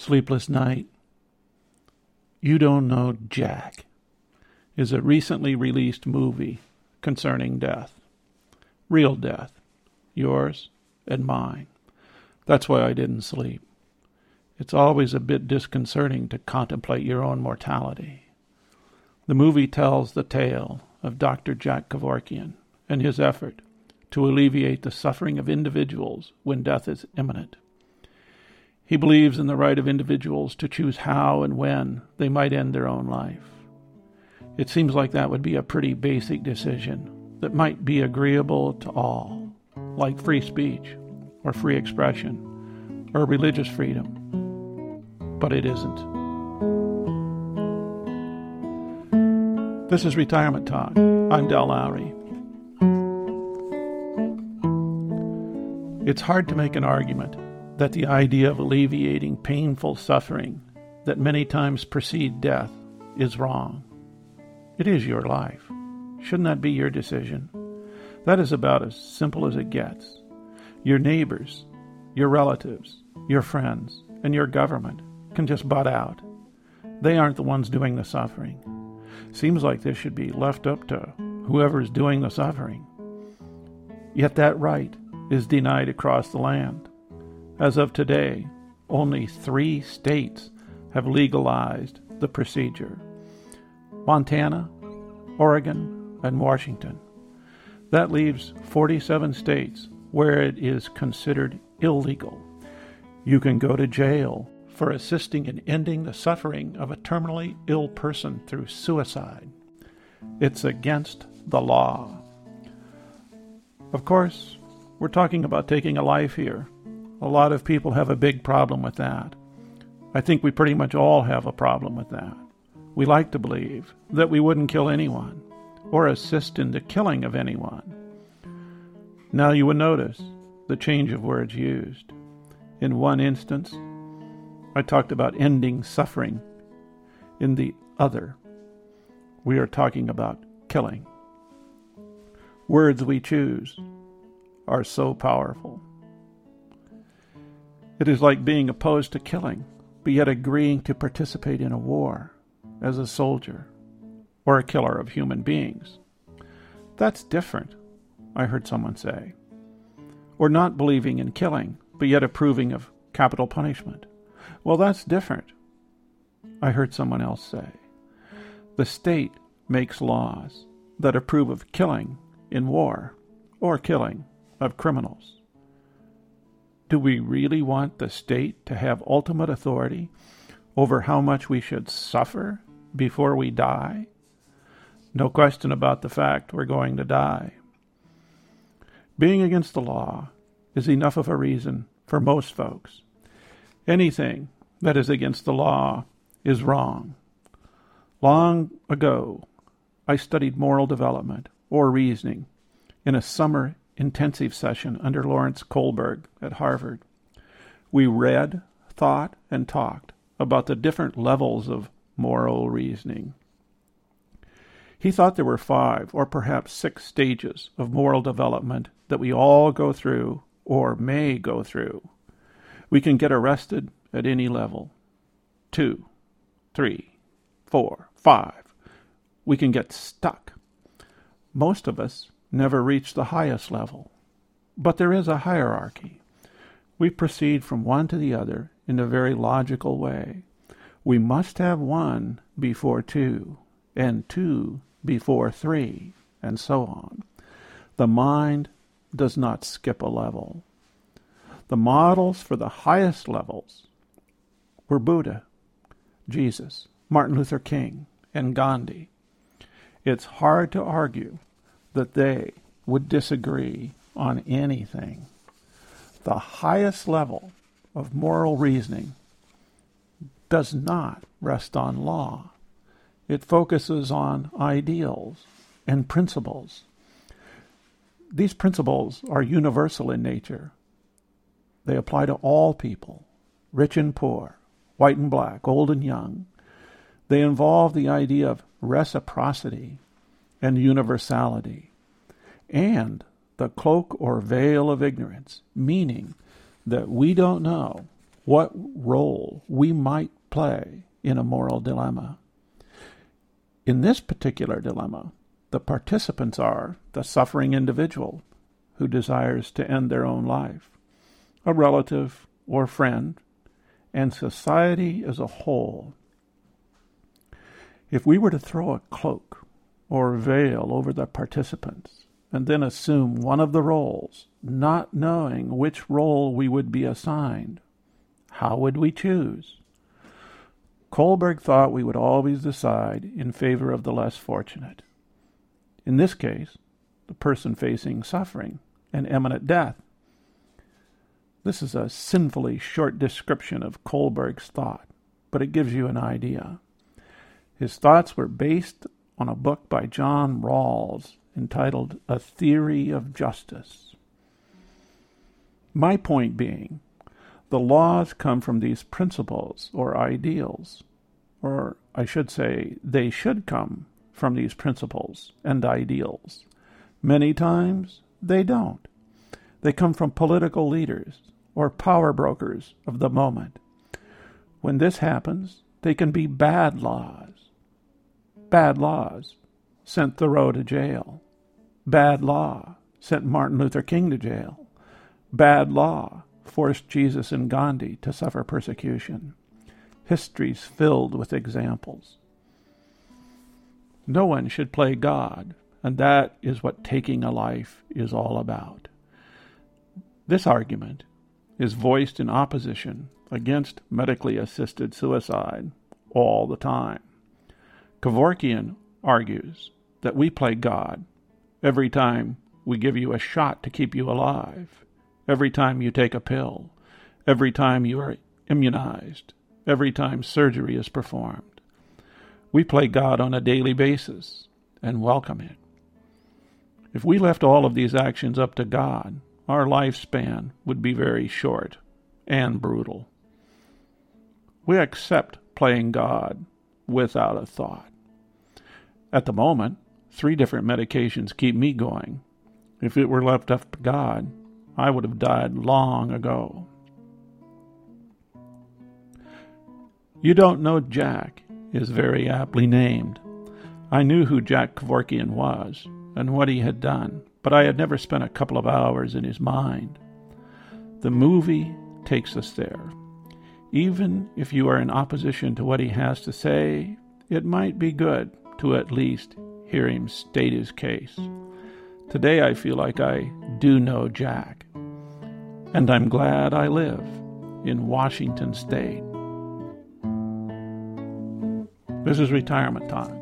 Sleepless Night, You Don't Know Jack is a recently released movie concerning death. Real death. Yours and mine. That's why I didn't sleep. It's always a bit disconcerting to contemplate your own mortality. The movie tells the tale of Dr. Jack Kevorkian and his effort to alleviate the suffering of individuals when death is imminent. He believes in the right of individuals to choose how and when they might end their own life. It seems like that would be a pretty basic decision that might be agreeable to all, like free speech, or free expression, or religious freedom. But it isn't. This is Retirement Talk. I'm Del Lowry. It's hard to make an argument that the idea of alleviating painful suffering that many times precede death is wrong. It is your life. Shouldn't that be your decision? That is about as simple as it gets. Your neighbors, your relatives, your friends, and your government can just butt out. They aren't the ones doing the suffering. Seems like this should be left up to whoever is doing the suffering. Yet that right is denied across the land. As of today, only three states have legalized the procedure Montana, Oregon, and Washington. That leaves 47 states where it is considered illegal. You can go to jail for assisting in ending the suffering of a terminally ill person through suicide. It's against the law. Of course, we're talking about taking a life here, a lot of people have a big problem with that. I think we pretty much all have a problem with that. We like to believe that we wouldn't kill anyone or assist in the killing of anyone. Now you would notice the change of words used. In one instance, I talked about ending suffering. In the other, we are talking about killing. Words we choose are so powerful. It is like being opposed to killing, but yet agreeing to participate in a war as a soldier or a killer of human beings. That's different, I heard someone say. Or not believing in killing, but yet approving of capital punishment. Well, that's different, I heard someone else say. The state makes laws that approve of killing in war or killing of criminals. Do we really want the state to have ultimate authority over how much we should suffer before we die? No question about the fact we're going to die. Being against the law is enough of a reason for most folks. Anything that is against the law is wrong. Long ago, I studied moral development, or reasoning, in a summer intensive session under Lawrence Kohlberg at Harvard. We read, thought, and talked about the different levels of moral reasoning. He thought there were five or perhaps six stages of moral development that we all go through or may go through. We can get arrested at any level. Two, three, four, five. We can get stuck. Most of us never reach the highest level. But there is a hierarchy. We proceed from one to the other in a very logical way. We must have one before two, and two before three, and so on. The mind does not skip a level. The models for the highest levels were Buddha, Jesus, Martin Luther King, and Gandhi. It's hard to argue that they would disagree on anything. The highest level of moral reasoning does not rest on law. It focuses on ideals and principles. These principles are universal in nature. They apply to all people, rich and poor, white and black, old and young. They involve the idea of reciprocity and universality, and the cloak or veil of ignorance, meaning that we don't know what role we might play in a moral dilemma. In this particular dilemma, the participants are the suffering individual who desires to end their own life, a relative or friend, and society as a whole. If we were to throw a cloak or veil over the participants and then assume one of the roles, not knowing which role we would be assigned, how would we choose? Kohlberg thought we would always decide in favor of the less fortunate. In this case, the person facing suffering and imminent death. This is a sinfully short description of Kohlberg's thought, but it gives you an idea. His thoughts were based on a book by John Rawls entitled A Theory of Justice. My point being, the laws come from these principles or ideals, or I should say, they should come from these principles and ideals. Many times they don't. They come from political leaders or power brokers of the moment. When this happens, they can be bad laws. Bad laws sent Thoreau to jail. Bad law sent Martin Luther King to jail. Bad law forced Jesus and Gandhi to suffer persecution. History's filled with examples. No one should play God, and that is what taking a life is all about. This argument is voiced in opposition against medically assisted suicide all the time. Kevorkian argues that we play God every time we give you a shot to keep you alive, every time you take a pill, every time you are immunized, every time surgery is performed. We play God on a daily basis and welcome it. If we left all of these actions up to God, our lifespan would be very short and brutal. We accept playing God without a thought. At the moment, three different medications keep me going. If it were left up to God, I would have died long ago. You don't know Jack is very aptly named. I knew who Jack Kevorkian was and what he had done, but I had never spent a couple of hours in his mind. The movie takes us there. Even if you are in opposition to what he has to say, it might be good to at least hear him state his case. Today I feel like I do know Jack, and I'm glad I live in Washington State. This is retirement time.